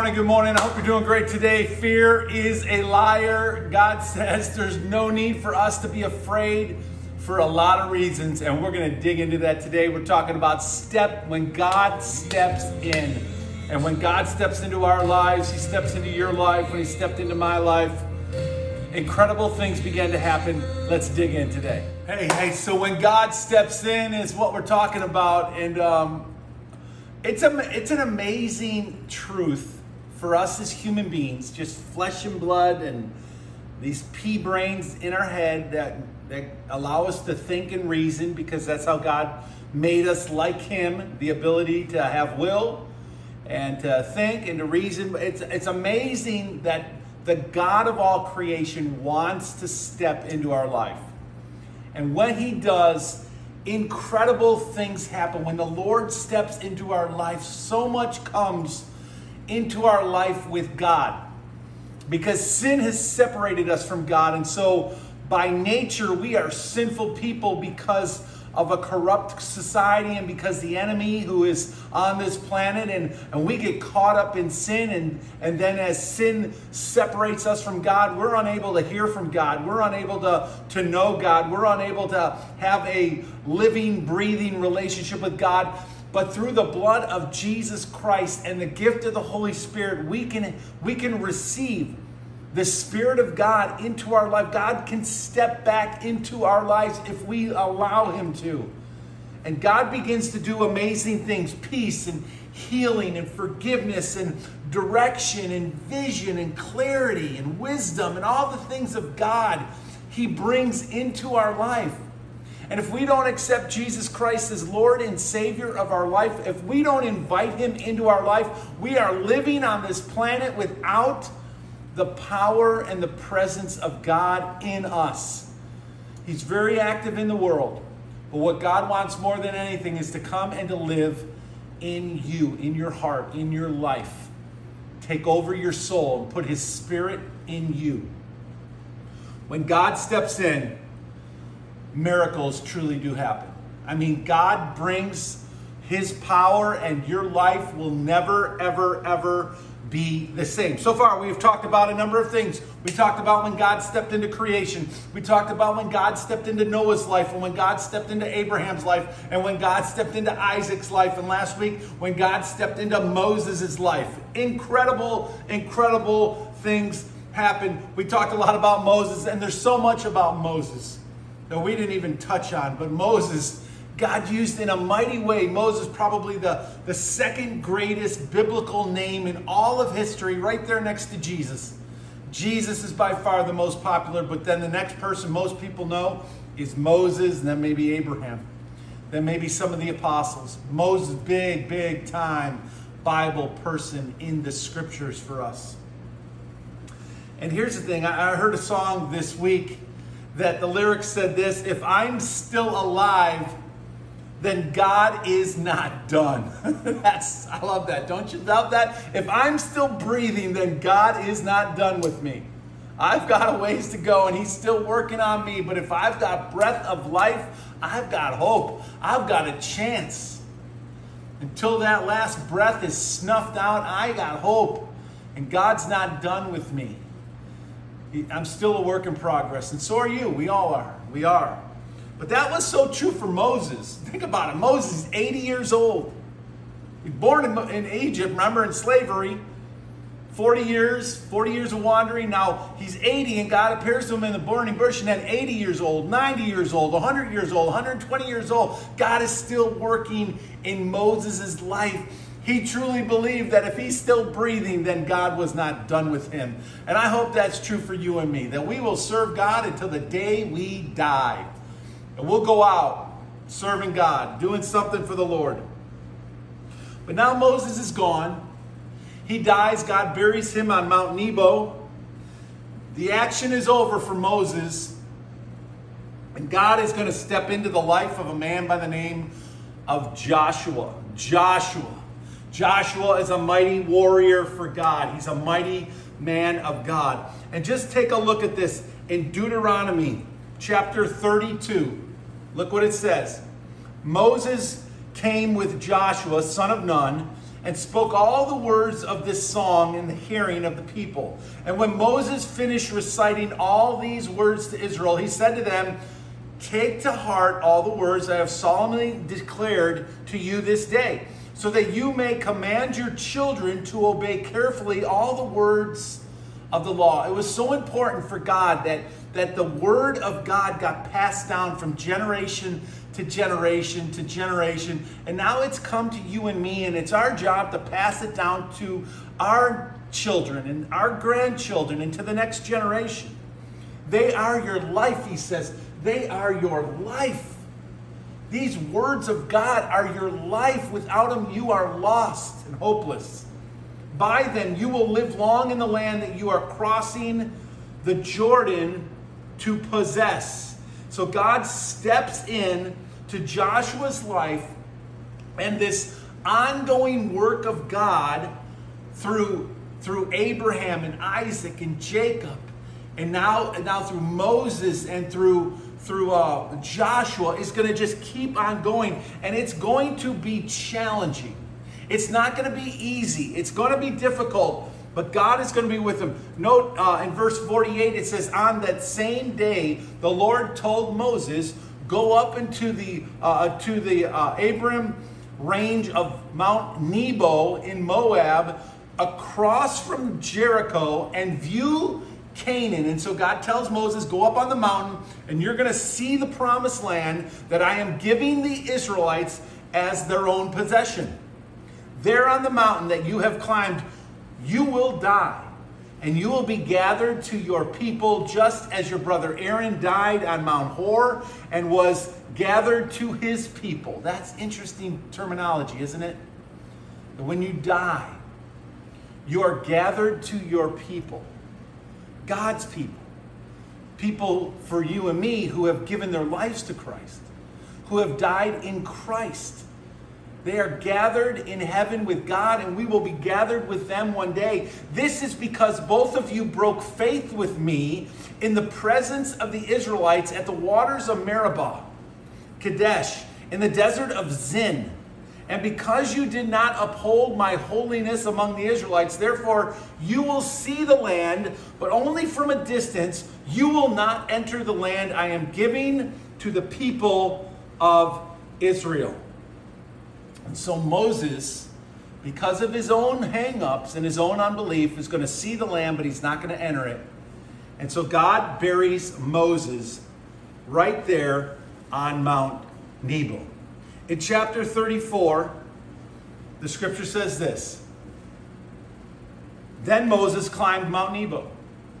morning, good morning. I hope you're doing great today. Fear is a liar. God says there's no need for us to be afraid for a lot of reasons, and we're going to dig into that today. We're talking about step when God steps in. And when God steps into our lives, He steps into your life, when He stepped into my life, incredible things began to happen. Let's dig in today. Hey, hey, so when God steps in is what we're talking about. And um, it's a it's an amazing truth for us as human beings, just flesh and blood and these pea brains in our head that that allow us to think and reason because that's how God made us like him, the ability to have will and to think and to reason. It's it's amazing that the God of all creation wants to step into our life. And when he does, incredible things happen. When the Lord steps into our life, so much comes into our life with God. Because sin has separated us from God. And so, by nature, we are sinful people because of a corrupt society and because the enemy who is on this planet and, and we get caught up in sin and, and then as sin separates us from God, we're unable to hear from God. We're unable to, to know God. We're unable to have a living, breathing relationship with God. But through the blood of Jesus Christ and the gift of the Holy Spirit, we can, we can receive the Spirit of God into our life. God can step back into our lives if we allow Him to. And God begins to do amazing things peace and healing and forgiveness and direction and vision and clarity and wisdom and all the things of God He brings into our life. And if we don't accept Jesus Christ as Lord and Savior of our life, if we don't invite Him into our life, we are living on this planet without the power and the presence of God in us. He's very active in the world. But what God wants more than anything is to come and to live in you, in your heart, in your life. Take over your soul and put His Spirit in you. When God steps in, miracles truly do happen. I mean, God brings His power, and your life will never, ever, ever be the same. So far, we've talked about a number of things. We talked about when God stepped into creation. We talked about when God stepped into Noah's life, and when God stepped into Abraham's life, and when God stepped into Isaac's life, and last week, when God stepped into Moses' life. Incredible, incredible things happened. We talked a lot about Moses, and there's so much about Moses that we didn't even touch on. But Moses, God used in a mighty way. Moses, probably the, the second greatest biblical name in all of history, right there next to Jesus. Jesus is by far the most popular, but then the next person most people know is Moses, and then maybe Abraham. Then maybe some of the apostles. Moses, big, big time Bible person in the scriptures for us. And here's the thing I I heard a song this week that the lyrics said this If I'm still alive, then God is not done. That's I love that. Don't you love that? If I'm still breathing, then God is not done with me. I've got a ways to go and he's still working on me, but if I've got breath of life, I've got hope. I've got a chance. Until that last breath is snuffed out, I got hope. And God's not done with me. I'm still a work in progress, and so are you. We all are. We are. But that was so true for Moses. Think about it. Moses is 80 years old. He's born in, in Egypt, remember, in slavery. 40 years, 40 years of wandering. Now he's 80 and God appears to him in the burning bush and then 80 years old, 90 years old, 100 years old, 120 years old. God is still working in Moses' life. He truly believed that if he's still breathing, then God was not done with him. And I hope that's true for you and me, that we will serve God until the day we die. And we'll go out serving God, doing something for the Lord. But now Moses is gone. He dies. God buries him on Mount Nebo. The action is over for Moses. And God is going to step into the life of a man by the name of Joshua. Joshua. Joshua is a mighty warrior for God. He's a mighty man of God. And just take a look at this in Deuteronomy chapter 32. Look what it says. Moses came with Joshua, son of Nun, and spoke all the words of this song in the hearing of the people. And when Moses finished reciting all these words to Israel, he said to them, Take to heart all the words I have solemnly declared to you this day, so that you may command your children to obey carefully all the words of the law. It was so important for God that, that the word of God got passed down from generation to generation to generation. And now it's come to you and me, and it's our job to pass it down to our children and our grandchildren and to the next generation. They are your life, he says. They are your life. These words of God are your life. Without them, you are lost and hopeless. By them, you will live long in the land that you are crossing the Jordan to possess. So God steps in to Joshua's life and this ongoing work of God through, through Abraham and Isaac and Jacob, and now, and now through Moses and through, through uh, Joshua is going to just keep on going. And it's going to be challenging. It's not going to be easy. It's going to be difficult. But God is going to be with them. Note uh, in verse 48, it says, On that same day, the Lord told Moses, Go up into the, uh, to the uh, Abarim range of Mount Nebo in Moab, across from Jericho, and view Canaan. And so God tells Moses, Go up on the mountain, and you're going to see the promised land that I am giving the Israelites as their own possession. There on the mountain that you have climbed, you will die, and you will be gathered to your people just as your brother Aaron died on Mount Hor and was gathered to his people. That's interesting terminology, isn't it? When you die, you are gathered to your people, God's people. People for you and me who have given their lives to Christ, who have died in Christ. They are gathered in heaven with God, and we will be gathered with them one day. This is because both of you broke faith with me in the presence of the Israelites at the waters of Meribah, Kadesh, in the desert of Zin. And because you did not uphold my holiness among the Israelites, therefore you will see the land, but only from a distance. You will not enter the land I am giving to the people of Israel. And so Moses, because of his own hang-ups and his own unbelief, is going to see the land, but he's not going to enter it. And so God buries Moses right there on Mount Nebo. In chapter 34, the scripture says this Then Moses climbed Mount Nebo,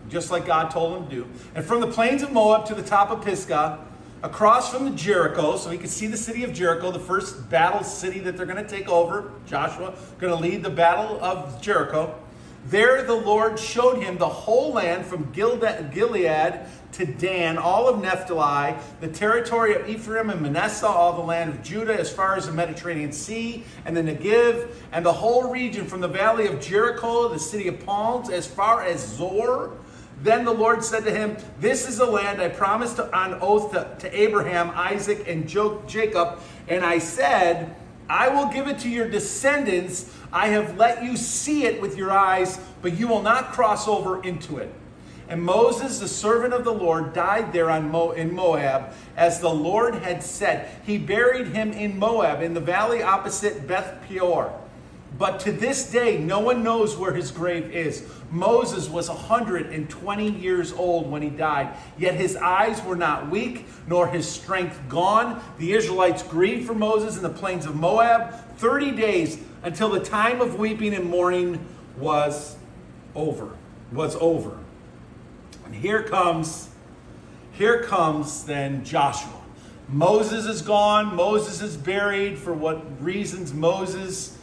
just like God told him to do. And from the plains of Moab to the top of Pisgah, across from the Jericho, so he could see the city of Jericho, the first battle city that they're going to take over. Joshua going to lead the battle of Jericho. There the Lord showed him the whole land from Gilead to Dan, all of Naphtali, the territory of Ephraim and Manasseh, all the land of Judah, as far as the Mediterranean Sea, and the Negev, and the whole region from the valley of Jericho, the city of palms, as far as Zoar. Then the Lord said to him, This is the land I promised on oath to, to Abraham, Isaac, and Jacob. And I said, I will give it to your descendants. I have let you see it with your eyes, but you will not cross over into it. And Moses, the servant of the Lord, died there Mo- in Moab, as the Lord had said. He buried him in Moab, in the valley opposite Beth Peor. But to this day, no one knows where his grave is. Moses was 120 years old when he died, yet his eyes were not weak, nor his strength gone. The Israelites grieved for Moses in the plains of Moab 30 days until the time of weeping and mourning was over. Was over. And here comes, here comes then Joshua. Moses is gone. Moses is buried for what reasons Moses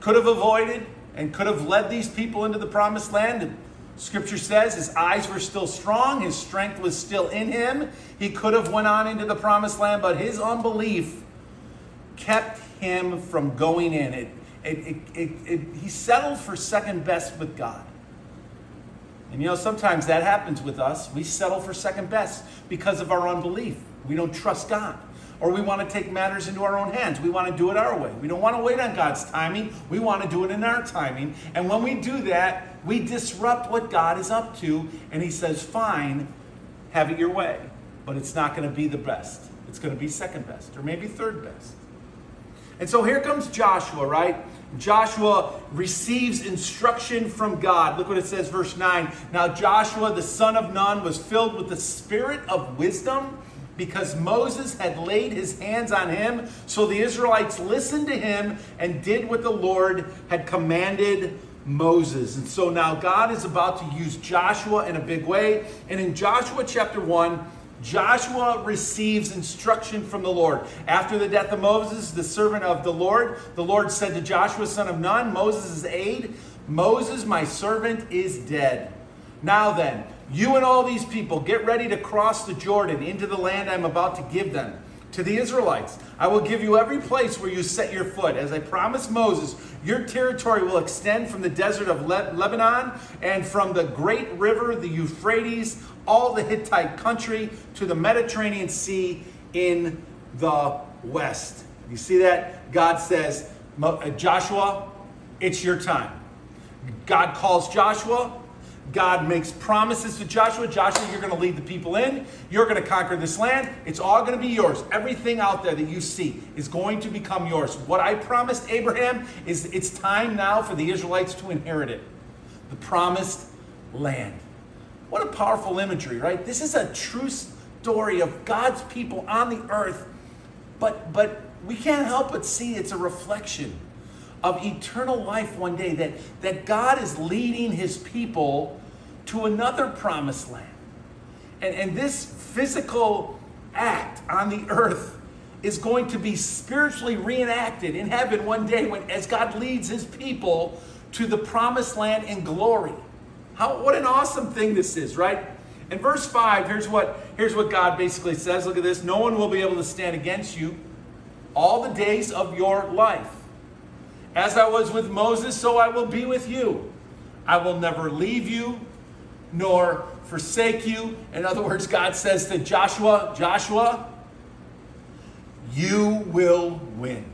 could have avoided and could have led these people into the promised land. And scripture says his eyes were still strong, his strength was still in him. He could have went on into the promised land, but his unbelief kept him from going in. It, it, it, it, he settled for second best with God. And you know, sometimes that happens with us. We settle for second best because of our unbelief. We don't trust God. Or we want to take matters into our own hands. We want to do it our way. We don't want to wait on God's timing. We want to do it in our timing. And when we do that, we disrupt what God is up to. And He says, fine, have it your way. But it's not going to be the best. It's going to be second best or maybe third best. And so here comes Joshua, right? Joshua receives instruction from God. Look what it says, verse 9. Now Joshua, the son of Nun, was filled with the spirit of wisdom because Moses had laid his hands on him. So the Israelites listened to him and did what the Lord had commanded Moses. And so now God is about to use Joshua in a big way. And in Joshua chapter 1, Joshua receives instruction from the Lord. After the death of Moses, the servant of the Lord, the Lord said to Joshua, son of Nun, Moses' aide, Moses, my servant, is dead. Now then, you and all these people get ready to cross the Jordan into the land I'm about to give them. To the Israelites, I will give you every place where you set your foot. As I promised Moses, your territory will extend from the desert of Le- Lebanon and from the great river, the Euphrates, all the Hittite country, to the Mediterranean Sea in the west. You see that? God says, uh, Joshua, it's your time. God calls Joshua, God makes promises to Joshua. Joshua, you're going to lead the people in. You're going to conquer this land. It's all going to be yours. Everything out there that you see is going to become yours. What I promised Abraham is it's time now for the Israelites to inherit it the promised land. What a powerful imagery, right? This is a true story of God's people on the earth, but, but we can't help but see it's a reflection of eternal life one day, that, that God is leading his people to another promised land. And, and this physical act on the earth is going to be spiritually reenacted in heaven one day when as God leads his people to the promised land in glory. How what an awesome thing this is, right? In verse 5, here's what here's what God basically says. Look at this. No one will be able to stand against you all the days of your life. As I was with Moses, so I will be with you. I will never leave you nor forsake you. In other words, God says to Joshua, Joshua, you will win.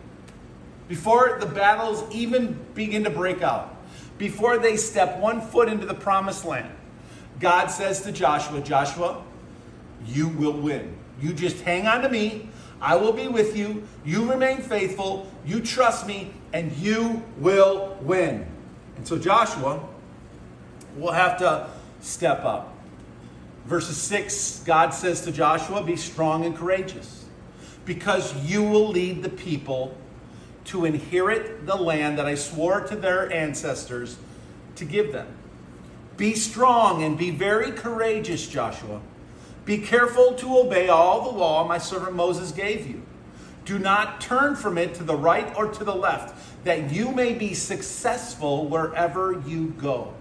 Before the battles even begin to break out, before they step one foot into the promised land, God says to Joshua, Joshua, you will win. You just hang on to me. I will be with you. You remain faithful. You trust me, and you will win. And so Joshua will have to step up. Verses 6, God says to Joshua, Be strong and courageous, because you will lead the people to inherit the land that I swore to their ancestors to give them. Be strong and be very courageous, Joshua. Be careful to obey all the law my servant Moses gave you. Do not turn from it to the right or to the left, that you may be successful wherever you go.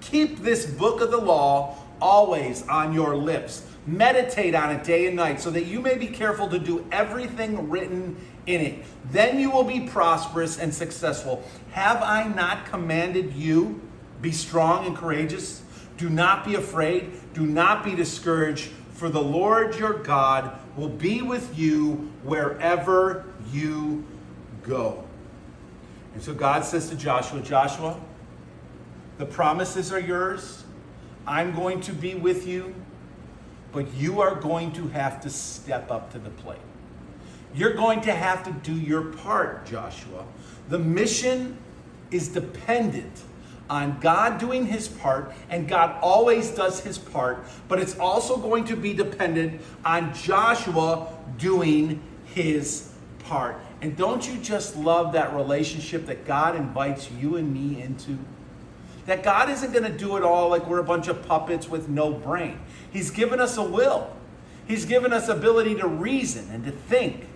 Keep this book of the law always on your lips. Meditate on it day and night, so that you may be careful to do everything written in it. Then you will be prosperous and successful. Have I not commanded you? Be strong and courageous. Do not be afraid. Do not be discouraged, for the Lord your God will be with you wherever you go. And so God says to Joshua, Joshua, the promises are yours. I'm going to be with you, but you are going to have to step up to the plate. You're going to have to do your part, Joshua. The mission is dependent on God doing his part, and God always does his part, but it's also going to be dependent on Joshua doing his part. And don't you just love that relationship that God invites you and me into? That God isn't going to do it all like we're a bunch of puppets with no brain. He's given us a will. He's given us ability to reason and to think.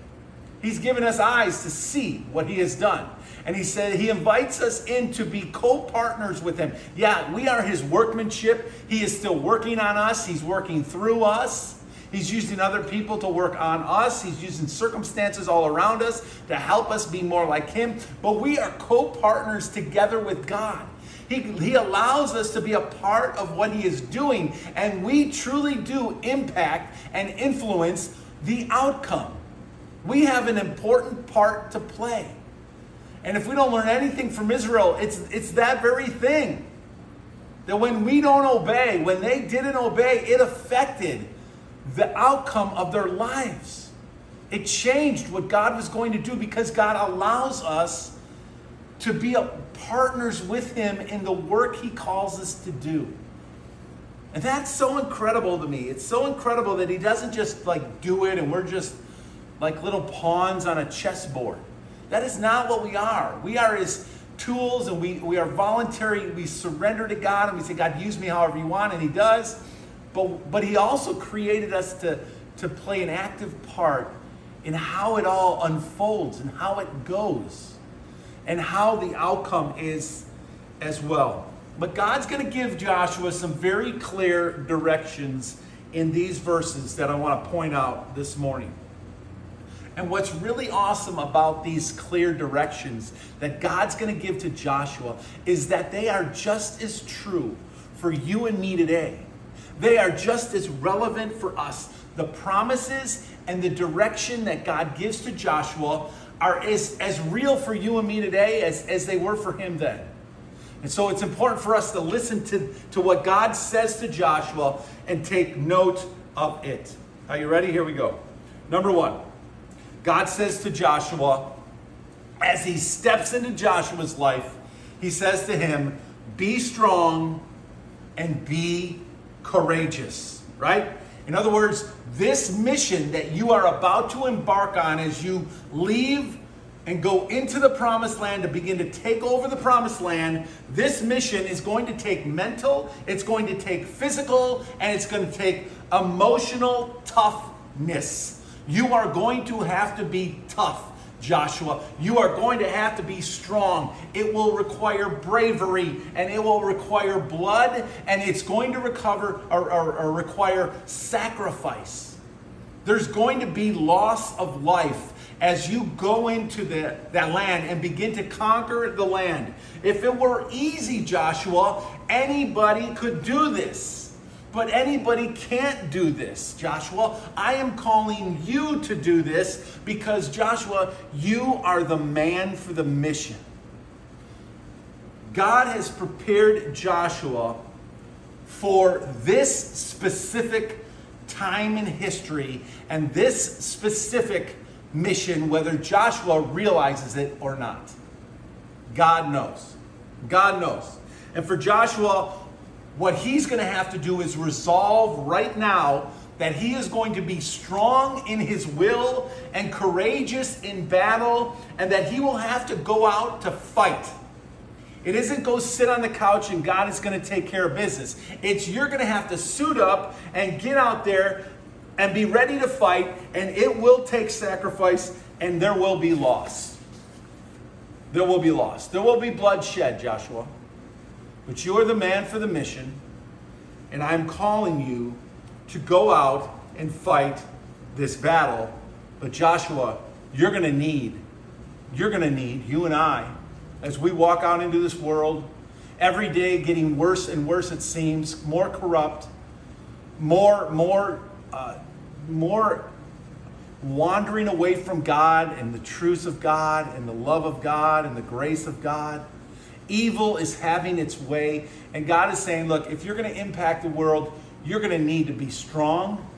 He's given us eyes to see what he has done. And he said he invites us in to be co-partners with him. Yeah, we are his workmanship. He is still working on us. He's working through us. He's using other people to work on us. He's using circumstances all around us to help us be more like him. But we are co-partners together with God. He, he allows us to be a part of what he is doing, and we truly do impact and influence the outcome. We have an important part to play. And if we don't learn anything from Israel, it's, it's that very thing. That when we don't obey, when they didn't obey, it affected the outcome of their lives. It changed what God was going to do because God allows us to be partners with Him in the work He calls us to do. And that's so incredible to me. It's so incredible that He doesn't just like do it and we're just like little pawns on a chessboard. That is not what we are. We are his tools and we, we are voluntary. We surrender to God and we say, God, use me however you want, and he does. But, but he also created us to, to play an active part in how it all unfolds and how it goes and how the outcome is as well. But God's going to give Joshua some very clear directions in these verses that I want to point out this morning. And what's really awesome about these clear directions that God's going to give to Joshua is that they are just as true for you and me today. They are just as relevant for us. The promises and the direction that God gives to Joshua are as, as real for you and me today as, as they were for him then. And so it's important for us to listen to, to what God says to Joshua and take note of it. Are you ready? Here we go. Number one. God says to Joshua, as he steps into Joshua's life, he says to him, Be strong and be courageous, right? In other words, this mission that you are about to embark on as you leave and go into the promised land to begin to take over the promised land, this mission is going to take mental, it's going to take physical, and it's going to take emotional toughness. You are going to have to be tough. Joshua, you are going to have to be strong. It will require bravery and it will require blood and it's going to recover or, or, or require sacrifice. There's going to be loss of life as you go into the, that land and begin to conquer the land. If it were easy, Joshua, anybody could do this. But anybody can't do this, Joshua. I am calling you to do this because, Joshua, you are the man for the mission. God has prepared Joshua for this specific time in history and this specific mission, whether Joshua realizes it or not. God knows. God knows. And for Joshua, what he's going to have to do is resolve right now that he is going to be strong in his will and courageous in battle, and that he will have to go out to fight. It isn't go sit on the couch and God is going to take care of business. It's you're going to have to suit up and get out there and be ready to fight, and it will take sacrifice and there will be loss. There will be loss. There will be bloodshed, Joshua. But you are the man for the mission, and I'm calling you to go out and fight this battle. But Joshua, you're going to need, you're going to need, you and I, as we walk out into this world, every day getting worse and worse, it seems, more corrupt, more, more, uh, more wandering away from God and the truths of God and the love of God and the grace of God Evil is having its way. And God is saying, look, if you're going to impact the world, you're going to need to be strong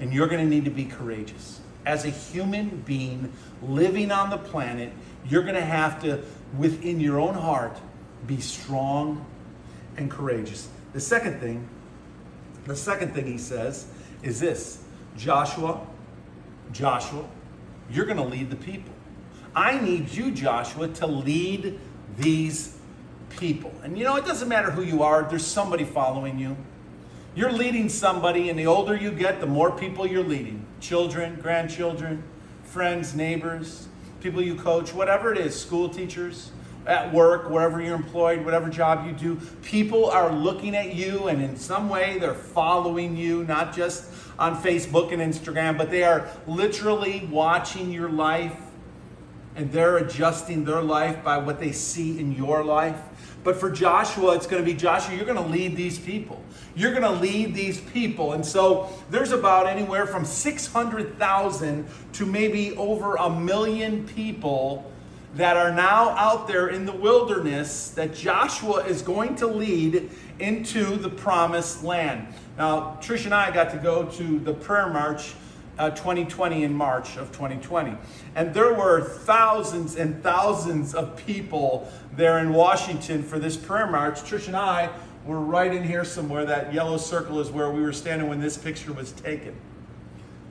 and you're going to need to be courageous. As a human being living on the planet, you're going to have to, within your own heart, be strong and courageous. The second thing, the second thing he says is this Joshua, Joshua, you're going to lead the people. I need you, Joshua, to lead these people. And you know, it doesn't matter who you are, there's somebody following you. You're leading somebody, and the older you get, the more people you're leading children, grandchildren, friends, neighbors, people you coach, whatever it is, school teachers, at work, wherever you're employed, whatever job you do. People are looking at you, and in some way, they're following you, not just on Facebook and Instagram, but they are literally watching your life and they're adjusting their life by what they see in your life. But for Joshua, it's going to be Joshua, you're going to lead these people. You're going to lead these people. And so there's about anywhere from 600,000 to maybe over a million people that are now out there in the wilderness that Joshua is going to lead into the promised land. Now, Trish and I got to go to the prayer march uh, 2020 in March of 2020. And there were thousands and thousands of people there in Washington for this prayer march. Trish and I were right in here somewhere. That yellow circle is where we were standing when this picture was taken.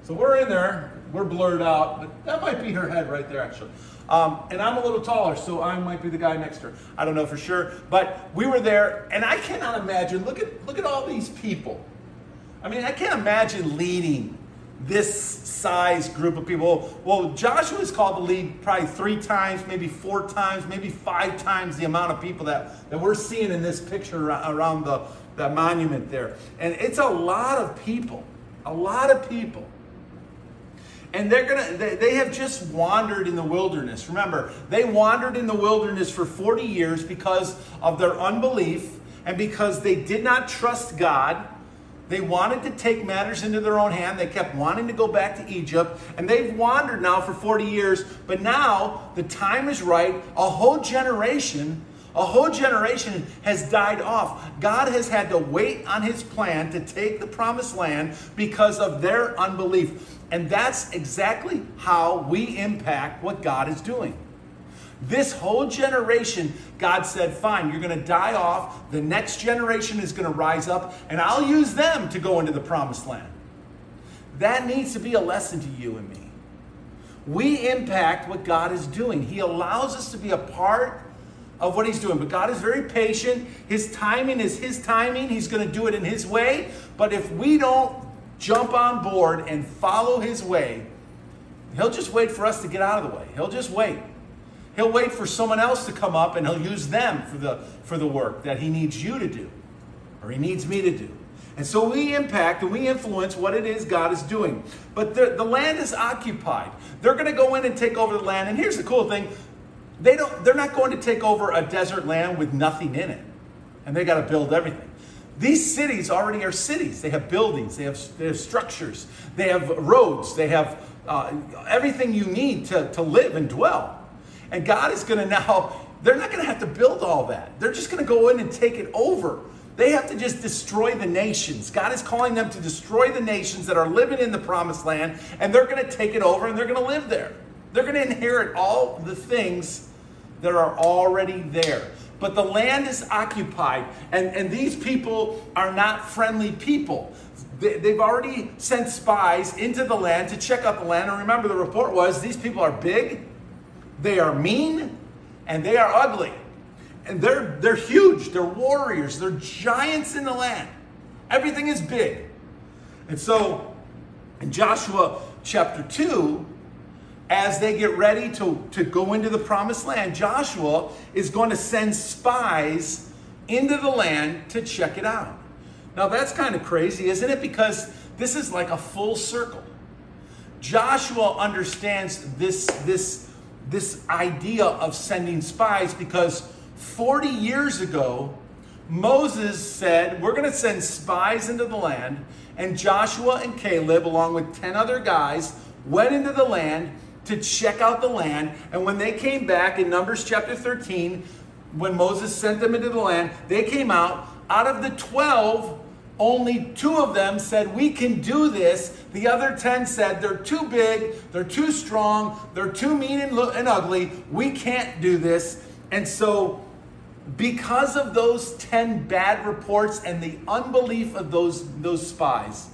So we're in there. We're blurred out, but that might be her head right there, actually. Um, and I'm a little taller, so I might be the guy next to her. I don't know for sure, but we were there, and I cannot imagine. Look at look at all these people. I mean, I can't imagine leading this size group of people. Well, Joshua is called to lead probably three times, maybe four times, maybe five times the amount of people that, that we're seeing in this picture around the, the monument there. And it's a lot of people, a lot of people. And they're gonna they, they have just wandered in the wilderness. Remember, they wandered in the wilderness for 40 years because of their unbelief and because they did not trust God they wanted to take matters into their own hand. They kept wanting to go back to Egypt, and they've wandered now for 40 years. But now the time is right. A whole generation, a whole generation has died off. God has had to wait on his plan to take the promised land because of their unbelief. And that's exactly how we impact what God is doing. This whole generation, God said, fine, you're going to die off. The next generation is going to rise up, and I'll use them to go into the promised land. That needs to be a lesson to you and me. We impact what God is doing. He allows us to be a part of what He's doing. But God is very patient. His timing is His timing. He's going to do it in His way. But if we don't jump on board and follow His way, He'll just wait for us to get out of the way. He'll just wait. He'll wait for someone else to come up and he'll use them for the, for the work that he needs you to do or he needs me to do. And so we impact and we influence what it is God is doing. But the, the land is occupied. They're going to go in and take over the land. And here's the cool thing they don't, they're not going to take over a desert land with nothing in it. And they got to build everything. These cities already are cities. They have buildings, they have, they have structures, they have roads, they have uh, everything you need to, to live and dwell. And God is going to now, they're not going to have to build all that. They're just going to go in and take it over. They have to just destroy the nations. God is calling them to destroy the nations that are living in the promised land, and they're going to take it over and they're going to live there. They're going to inherit all the things that are already there. But the land is occupied, and, and these people are not friendly people. They, they've already sent spies into the land to check out the land. And remember, the report was these people are big, they are mean and they are ugly. And they're, they're huge. They're warriors. They're giants in the land. Everything is big. And so in Joshua chapter 2, as they get ready to, to go into the promised land, Joshua is going to send spies into the land to check it out. Now that's kind of crazy, isn't it? Because this is like a full circle. Joshua understands this, this this idea of sending spies because 40 years ago, Moses said, We're going to send spies into the land. And Joshua and Caleb, along with 10 other guys, went into the land to check out the land. And when they came back in Numbers chapter 13, when Moses sent them into the land, they came out. Out of the 12, only two of them said, We can do this. The other 10 said, They're too big, they're too strong, they're too mean and, and ugly. We can't do this. And so, because of those 10 bad reports and the unbelief of those, those spies,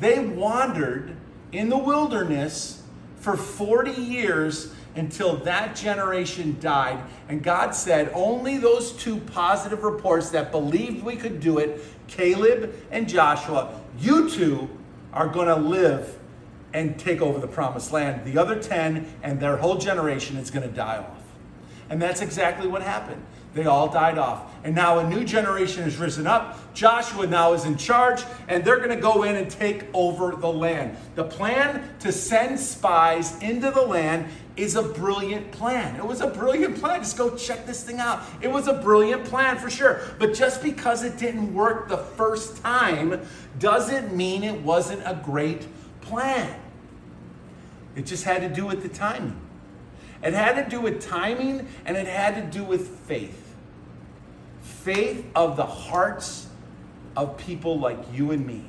they wandered in the wilderness for 40 years until that generation died. And God said, only those two positive reports that believed we could do it, Caleb and Joshua, you two are going to live and take over the promised land. The other 10 and their whole generation is going to die off. And that's exactly what happened. They all died off. And now a new generation has risen up. Joshua now is in charge, and they're going to go in and take over the land. The plan to send spies into the land is a brilliant plan. It was a brilliant plan. Just go check this thing out. It was a brilliant plan for sure. But just because it didn't work the first time doesn't mean it wasn't a great plan. It just had to do with the timing. It had to do with timing and it had to do with faith. Faith of the hearts of people like you and me.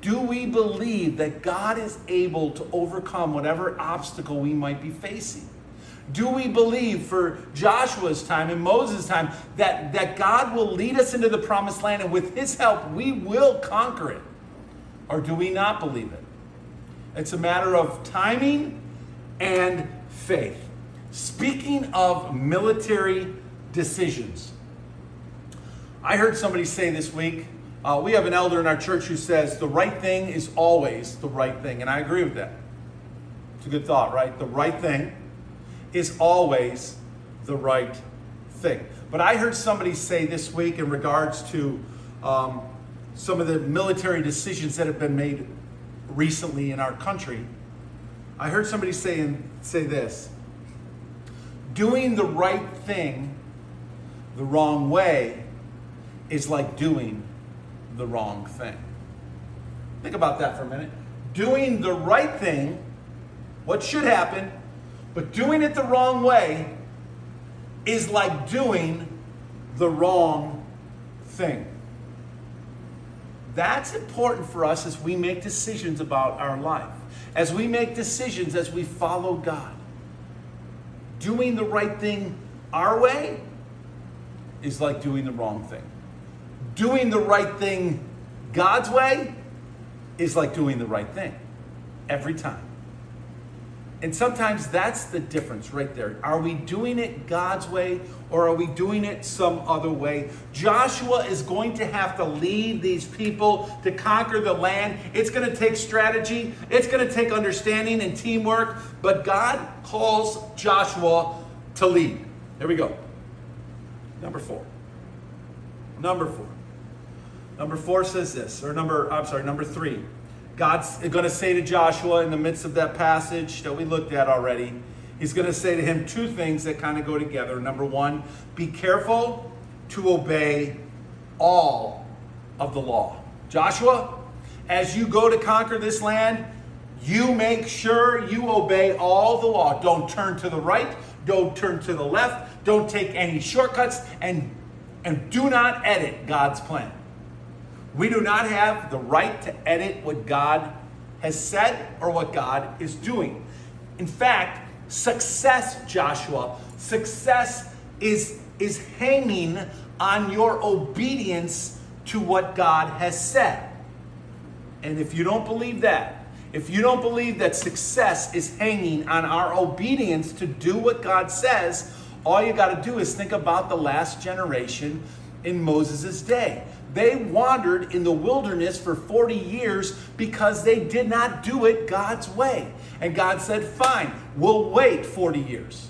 Do we believe that God is able to overcome whatever obstacle we might be facing? Do we believe for Joshua's time and Moses' time that, that God will lead us into the promised land and with his help we will conquer it? Or do we not believe it? It's a matter of timing and faith. Speaking of military decisions, I heard somebody say this week, uh, we have an elder in our church who says the right thing is always the right thing. And I agree with that. It's a good thought, right? The right thing is always the right thing. But I heard somebody say this week in regards to um, some of the military decisions that have been made recently in our country. I heard somebody say, say this doing the right thing the wrong way is like doing the wrong thing. Think about that for a minute. Doing the right thing, what should happen, but doing it the wrong way is like doing the wrong thing. That's important for us as we make decisions about our life, as we make decisions as we follow God. Doing the right thing our way is like doing the wrong thing. Doing the right thing God's way is like doing the right thing every time. And sometimes that's the difference right there. Are we doing it God's way or are we doing it some other way? Joshua is going to have to lead these people to conquer the land. It's going to take strategy, it's going to take understanding and teamwork, but God calls Joshua to lead. There we go. Number four. Number four. Number four says this, or number, I'm sorry, number three. God's going to say to Joshua in the midst of that passage that we looked at already, he's going to say to him two things that kind of go together. Number one, be careful to obey all of the law. Joshua, as you go to conquer this land, you make sure you obey all the law. Don't turn to the right, don't turn to the left, don't take any shortcuts, and, and do not edit God's plan. We do not have the right to edit what God has said or what God is doing. In fact, success, Joshua, success is, is hanging on your obedience to what God has said. And if you don't believe that, if you don't believe that success is hanging on our obedience to do what God says, all you got to do is think about the last generation in Moses' day. They wandered in the wilderness for 40 years because they did not do it God's way. And God said, Fine, we'll wait 40 years.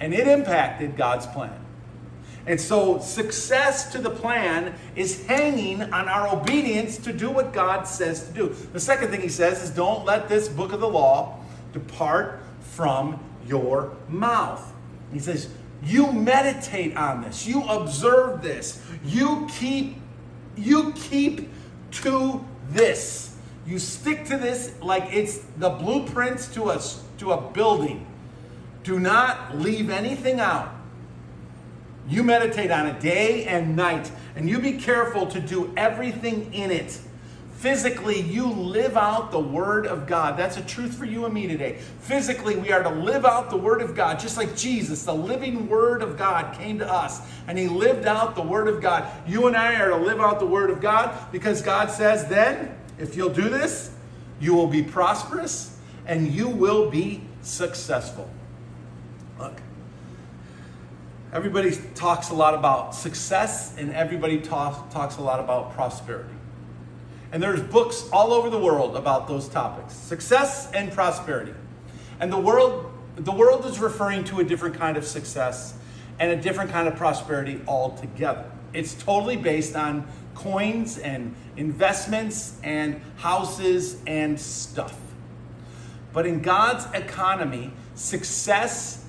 And it impacted God's plan. And so, success to the plan is hanging on our obedience to do what God says to do. The second thing he says is don't let this book of the law depart from your mouth. He says, you meditate on this. You observe this. You keep you keep to this. You stick to this like it's the blueprints to a to a building. Do not leave anything out. You meditate on it day and night, and you be careful to do everything in it. Physically, you live out the Word of God. That's a truth for you and me today. Physically, we are to live out the Word of God, just like Jesus, the living Word of God, came to us and He lived out the Word of God. You and I are to live out the Word of God because God says, then, if you'll do this, you will be prosperous and you will be successful. Look, everybody talks a lot about success and everybody talk, talks a lot about prosperity. And there's books all over the world about those topics success and prosperity. And the world, the world is referring to a different kind of success and a different kind of prosperity altogether. It's totally based on coins and investments and houses and stuff. But in God's economy, success,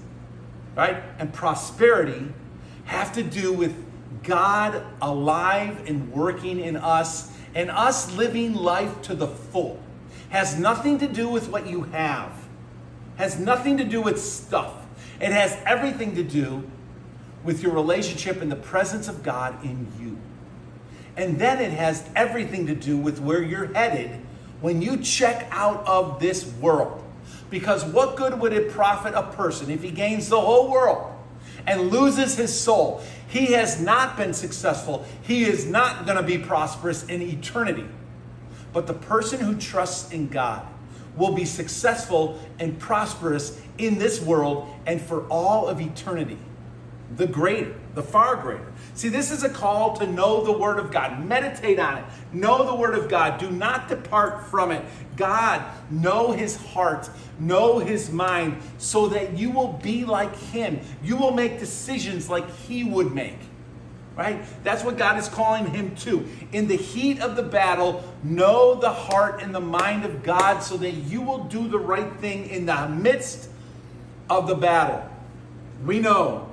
right, and prosperity have to do with God alive and working in us and us living life to the full. Has nothing to do with what you have. Has nothing to do with stuff. It has everything to do with your relationship in the presence of God in you. And then it has everything to do with where you're headed when you check out of this world. Because what good would it profit a person if he gains the whole world and loses his soul? He has not been successful. He is not going to be prosperous in eternity. But the person who trusts in God will be successful and prosperous in this world and for all of eternity. The greater, the far greater. See, this is a call to know the Word of God. Meditate on it. Know the Word of God. Do not depart from it. God, know His heart, know His mind, so that you will be like Him. You will make decisions like He would make. Right? That's what God is calling him to. In the heat of the battle, know the heart and the mind of God so that you will do the right thing in the midst of the battle. We know,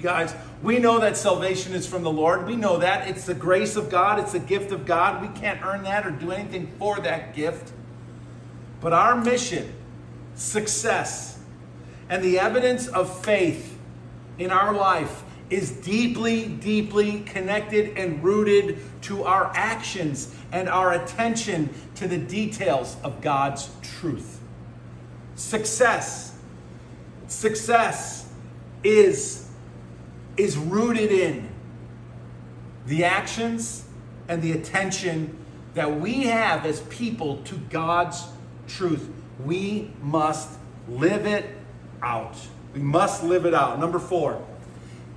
guys, we know that salvation is from the Lord. We know that. It's the grace of God, it's the gift of God. We can't earn that or do anything for that gift. But our mission, success, and the evidence of faith in our life is deeply, deeply connected and rooted to our actions and our attention to the details of God's truth. Success, success is, is rooted in the actions and the attention that we have as people to God's truth. We must live it out. We must live it out. Number four.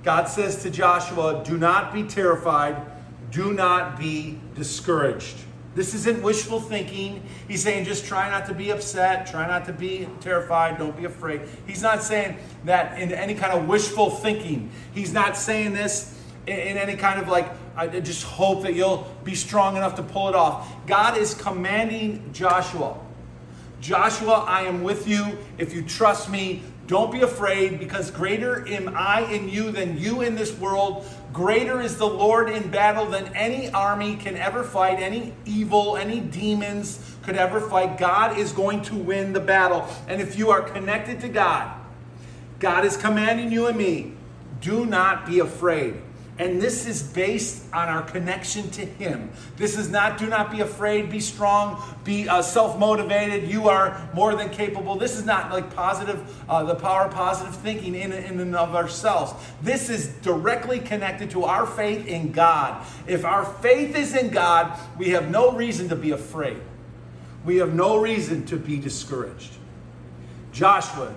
God says to Joshua, Do not be terrified, do not be discouraged. This isn't wishful thinking. He's saying just try not to be upset, try not to be terrified, don't be afraid. He's not saying that in any kind of wishful thinking. He's not saying this in any kind of like, I just hope that you'll be strong enough to pull it off. God is commanding Joshua Joshua, I am with you. If you trust me, don't be afraid, because greater am I in you than you in this world. Greater is the Lord in battle than any army can ever fight, any evil, any demons could ever fight. God is going to win the battle. And if you are connected to God, God is commanding you and me do not be afraid. And this is based on our connection to Him. This is not, do not be afraid, be strong, be uh, self motivated, you are more than capable. This is not like positive, uh, the power of positive thinking in, in and of ourselves. This is directly connected to our faith in God. If our faith is in God, we have no reason to be afraid, we have no reason to be discouraged. Joshua,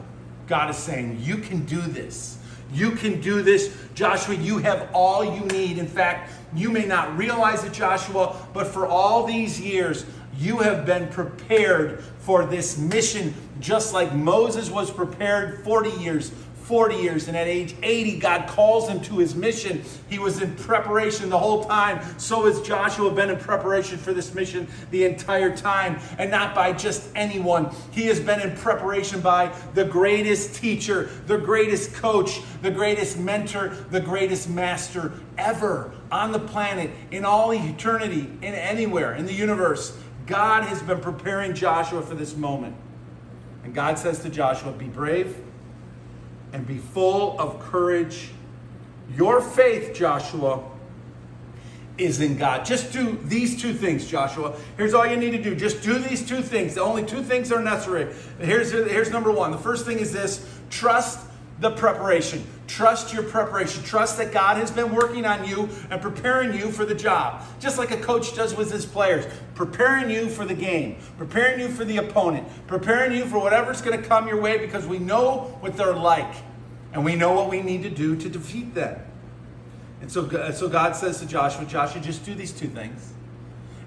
God is saying, You can do this. You can do this. Joshua, you have all you need. In fact, you may not realize it, Joshua, but for all these years, you have been prepared for this mission, just like Moses was prepared 40 years 40 years, and at age 80, God calls him to his mission. He was in preparation the whole time. So has Joshua been in preparation for this mission the entire time, and not by just anyone. He has been in preparation by the greatest teacher, the greatest coach, the greatest mentor, the greatest master ever on the planet, in all eternity, in anywhere, in the universe. God has been preparing Joshua for this moment. And God says to Joshua, Be brave and be full of courage Your faith, Joshua, is in God. Just do these two things, Joshua. Here's all you need to do. Just do these two things. The only two things are necessary. Here's, here's number one. The first thing is this trust the preparation. Trust your preparation. Trust that God has been working on you and preparing you for the job. Just like a coach does with his players, preparing you for the game, preparing you for the opponent, preparing you for whatever's going to come your way because we know what they're like and we know what we need to do to defeat them. And so, so God says to Joshua, Joshua, just do these two things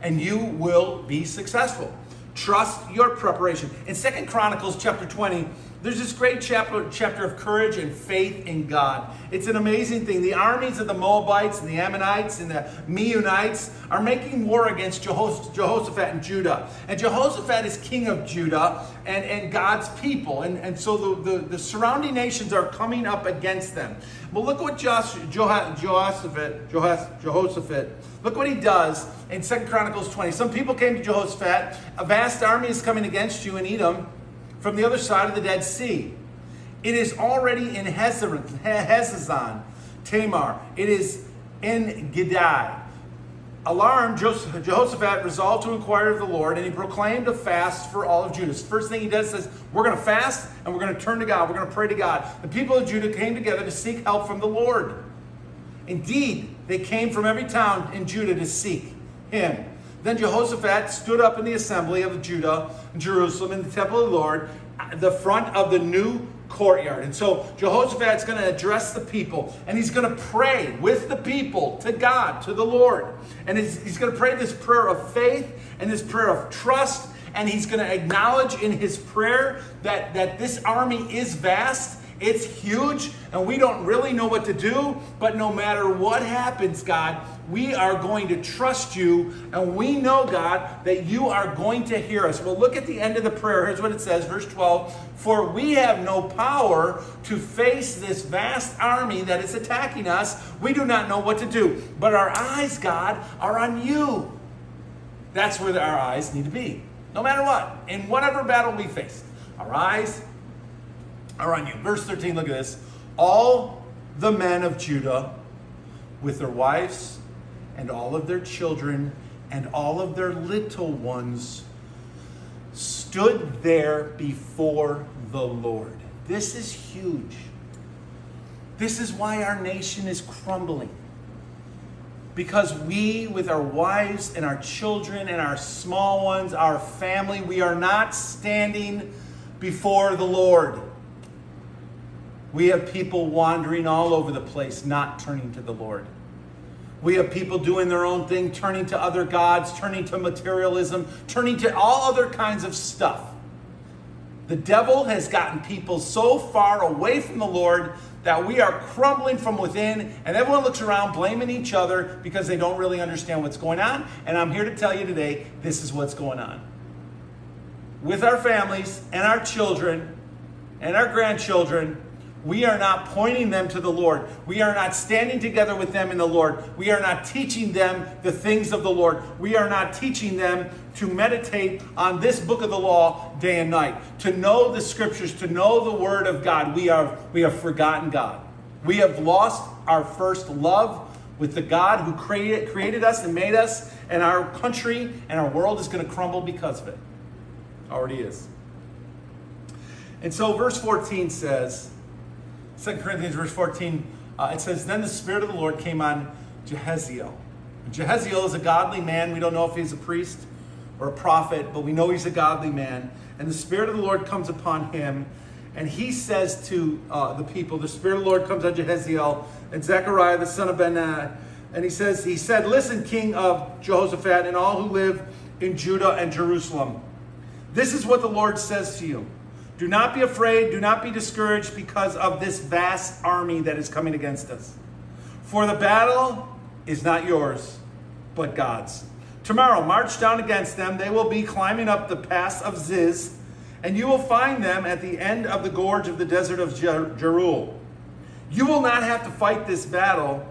and you will be successful. Trust your preparation. In Second Chronicles chapter 20, there's this great chapter, chapter of courage and faith in God. It's an amazing thing. The armies of the Moabites and the Ammonites and the Meunites are making war against Jehoshaphat and Judah. And Jehoshaphat is king of Judah and, and God's people. And, and so the, the, the surrounding nations are coming up against them. Well, look what Josh, Jehoshaphat, Jehoshaphat, look what he does in Second Chronicles 20. Some people came to Jehoshaphat. A vast army is coming against you in Edom from the other side of the Dead Sea. It is already in Hazazon, Tamar. It is En Gedi. Alarmed, Jehoshaphat resolved to inquire of the Lord, and he proclaimed a fast for all of Judah. First thing he does says, We're going to fast and we're going to turn to God. We're going to pray to God. The people of Judah came together to seek help from the Lord. Indeed, they came from every town in Judah to seek him. Then Jehoshaphat stood up in the assembly of Judah, Jerusalem, in the temple of the Lord, the front of the new courtyard. And so Jehoshaphat's going to address the people and he's going to pray with the people to God, to the Lord. And he's, he's going to pray this prayer of faith and this prayer of trust. And he's going to acknowledge in his prayer that, that this army is vast it's huge, and we don't really know what to do. But no matter what happens, God, we are going to trust you, and we know, God, that you are going to hear us. Well, look at the end of the prayer. Here's what it says, verse 12 For we have no power to face this vast army that is attacking us. We do not know what to do. But our eyes, God, are on you. That's where our eyes need to be, no matter what, in whatever battle we face. Our eyes are on you. Verse 13, look at this. All the men of Judah, with their wives and all of their children and all of their little ones, stood there before the Lord. This is huge. This is why our nation is crumbling. Because we, with our wives and our children and our small ones, our family, we are not standing before the Lord. We have people wandering all over the place, not turning to the Lord. We have people doing their own thing, turning to other gods, turning to materialism, turning to all other kinds of stuff. The devil has gotten people so far away from the Lord that we are crumbling from within, and everyone looks around blaming each other because they don't really understand what's going on. And I'm here to tell you today this is what's going on. With our families and our children and our grandchildren, we are not pointing them to the Lord. We are not standing together with them in the Lord. We are not teaching them the things of the Lord. We are not teaching them to meditate on this book of the law day and night, to know the scriptures, to know the word of God. We are we have forgotten God. We have lost our first love with the God who created created us and made us, and our country and our world is going to crumble because of it. Already is. And so verse 14 says, 2 Corinthians verse 14, uh, it says, Then the Spirit of the Lord came on Jehaziel. Jehaziel is a godly man. We don't know if he's a priest or a prophet, but we know he's a godly man. And the Spirit of the Lord comes upon him, and he says to uh, the people, The Spirit of the Lord comes on Jehaziel and Zechariah, the son of Benaiah, and he says, He said, Listen, King of Jehoshaphat, and all who live in Judah and Jerusalem. This is what the Lord says to you. Do not be afraid, do not be discouraged because of this vast army that is coming against us. For the battle is not yours, but God's. Tomorrow, march down against them. They will be climbing up the pass of Ziz, and you will find them at the end of the gorge of the desert of Jer- Jeruel. You will not have to fight this battle.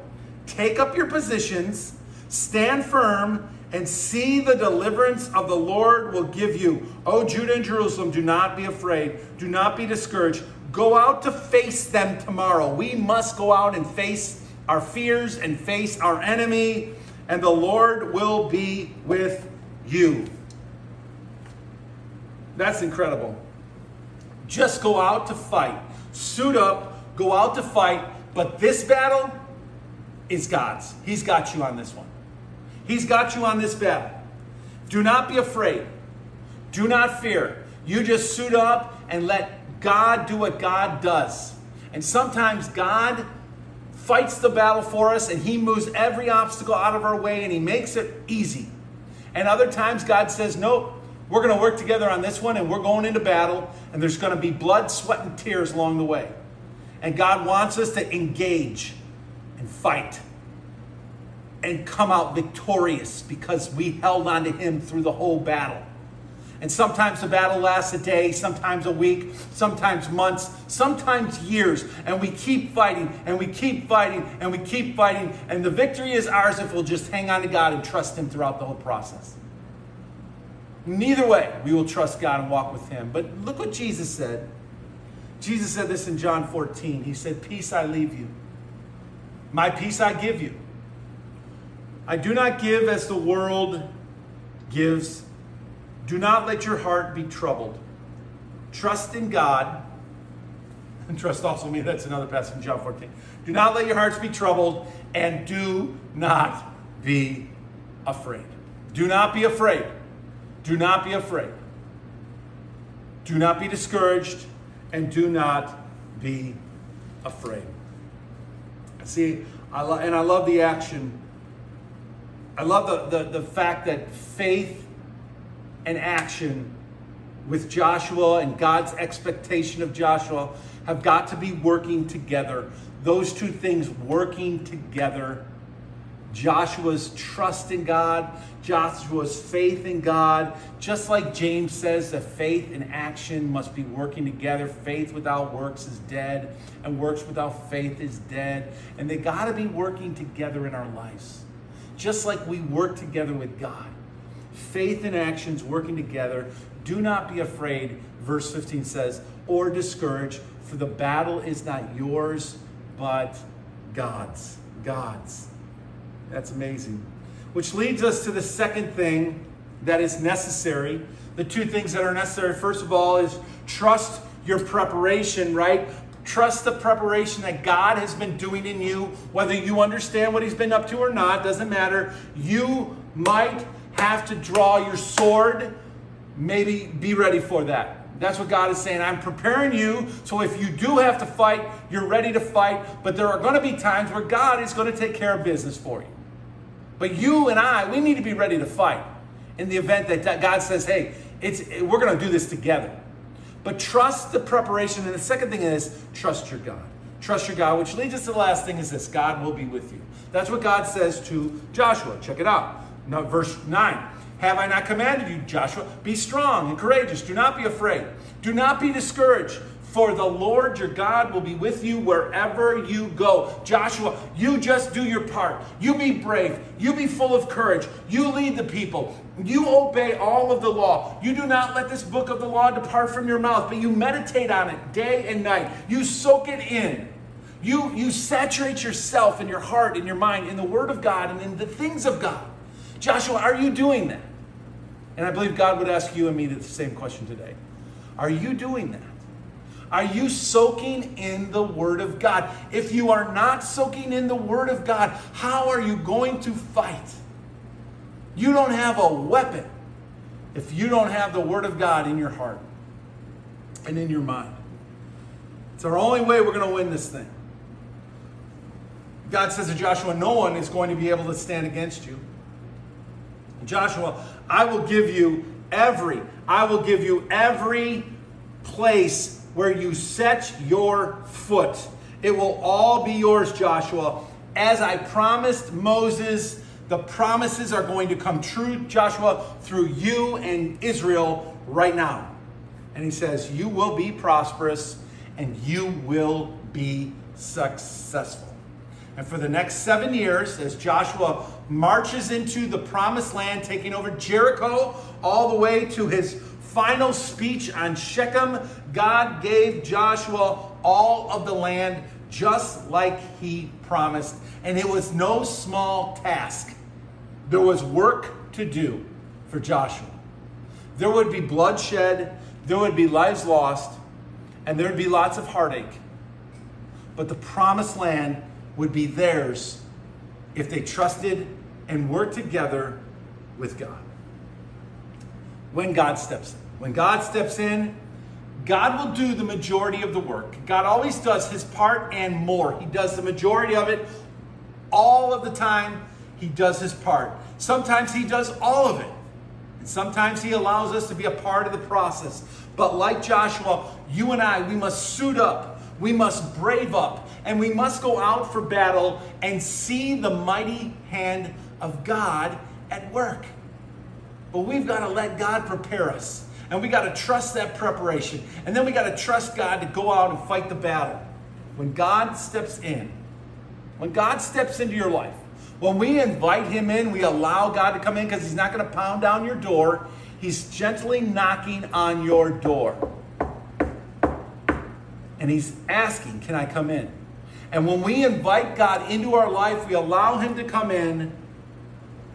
Take up your positions, stand firm, and see the deliverance of the Lord will give you. O Judah and Jerusalem, do not be afraid. Do not be discouraged. Go out to face them tomorrow. We must go out and face our fears and face our enemy, and the Lord will be with you. That's incredible. Just go out to fight. Suit up, go out to fight, but this battle is God's. He's got you on this one. He's got you on this battle. Do not be afraid. Do not fear. You just suit up and let God do what God does. And sometimes God fights the battle for us and He moves every obstacle out of our way and He makes it easy. And other times God says, Nope, we're going to work together on this one and we're going into battle and there's going to be blood, sweat, and tears along the way. And God wants us to engage and fight and come out victorious because we held on to Him through the whole battle. And sometimes the battle lasts a day, sometimes a week, sometimes months, sometimes years. And we keep fighting and we keep fighting and we keep fighting. And the victory is ours if we'll just hang on to God and trust Him throughout the whole process. Neither way, we will trust God and walk with Him. But look what Jesus said. Jesus said this in John 14. He said, Peace I leave you, my peace I give you. I do not give as the world gives. Do not let your heart be troubled. Trust in God. And trust also me. That's another passage in John 14. Do not let your hearts be troubled, and do not be afraid. Do not be afraid. Do not be afraid. Do not be discouraged, and do not be afraid. See, I lo- and I love the action. I love the, the, the fact that faith and action with Joshua and God's expectation of Joshua have got to be working together. Those two things working together Joshua's trust in God, Joshua's faith in God. Just like James says that faith and action must be working together. Faith without works is dead, and works without faith is dead. And they got to be working together in our lives. Just like we work together with God. Faith and actions working together. Do not be afraid, verse 15 says, or discouraged, for the battle is not yours, but God's. God's. That's amazing. Which leads us to the second thing that is necessary. The two things that are necessary, first of all, is trust your preparation, right? Trust the preparation that God has been doing in you, whether you understand what He's been up to or not, doesn't matter. You might have to draw your sword. Maybe be ready for that. That's what God is saying. I'm preparing you so if you do have to fight, you're ready to fight. But there are going to be times where God is going to take care of business for you. But you and I, we need to be ready to fight in the event that God says, hey, it's, we're going to do this together. But trust the preparation. And the second thing is trust your God. Trust your God, which leads us to the last thing is this God will be with you. That's what God says to Joshua. Check it out. Now, verse 9. Have I not commanded you, Joshua? Be strong and courageous. Do not be afraid. Do not be discouraged. For the Lord your God will be with you wherever you go. Joshua, you just do your part. You be brave. You be full of courage. You lead the people. You obey all of the law. You do not let this book of the law depart from your mouth, but you meditate on it day and night. You soak it in. You, you saturate yourself and your heart and your mind in the Word of God and in the things of God. Joshua, are you doing that? And I believe God would ask you and me the same question today. Are you doing that? Are you soaking in the Word of God? If you are not soaking in the Word of God, how are you going to fight? You don't have a weapon if you don't have the Word of God in your heart and in your mind. It's our only way we're going to win this thing. God says to Joshua, No one is going to be able to stand against you. Joshua, I will give you every, I will give you every place where you set your foot. It will all be yours, Joshua. As I promised Moses, the promises are going to come true, Joshua, through you and Israel right now. And he says, You will be prosperous and you will be successful. And for the next seven years, as Joshua marches into the promised land, taking over Jericho all the way to his final speech on Shechem, God gave Joshua all of the land just like he promised. And it was no small task. There was work to do for Joshua. There would be bloodshed, there would be lives lost, and there would be lots of heartache. But the promised land would be theirs if they trusted and worked together with God. When God steps in. When God steps in, God will do the majority of the work. God always does his part and more. He does the majority of it all of the time. He does his part. Sometimes he does all of it. And sometimes he allows us to be a part of the process. But like Joshua, you and I, we must suit up. We must brave up. And we must go out for battle and see the mighty hand of God at work. But we've got to let God prepare us. And we got to trust that preparation. And then we got to trust God to go out and fight the battle. When God steps in, when God steps into your life, when we invite Him in, we allow God to come in because He's not going to pound down your door. He's gently knocking on your door. And He's asking, Can I come in? And when we invite God into our life, we allow Him to come in.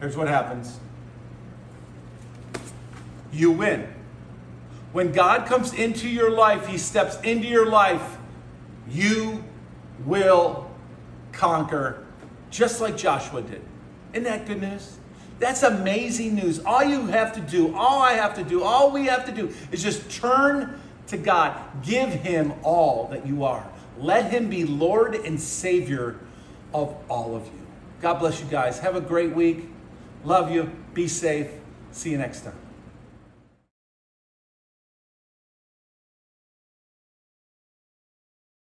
Here's what happens you win. When God comes into your life, He steps into your life, you will conquer just like Joshua did. Isn't that good news? That's amazing news. All you have to do, all I have to do, all we have to do is just turn to God. Give Him all that you are. Let Him be Lord and Savior of all of you. God bless you guys. Have a great week. Love you. Be safe. See you next time.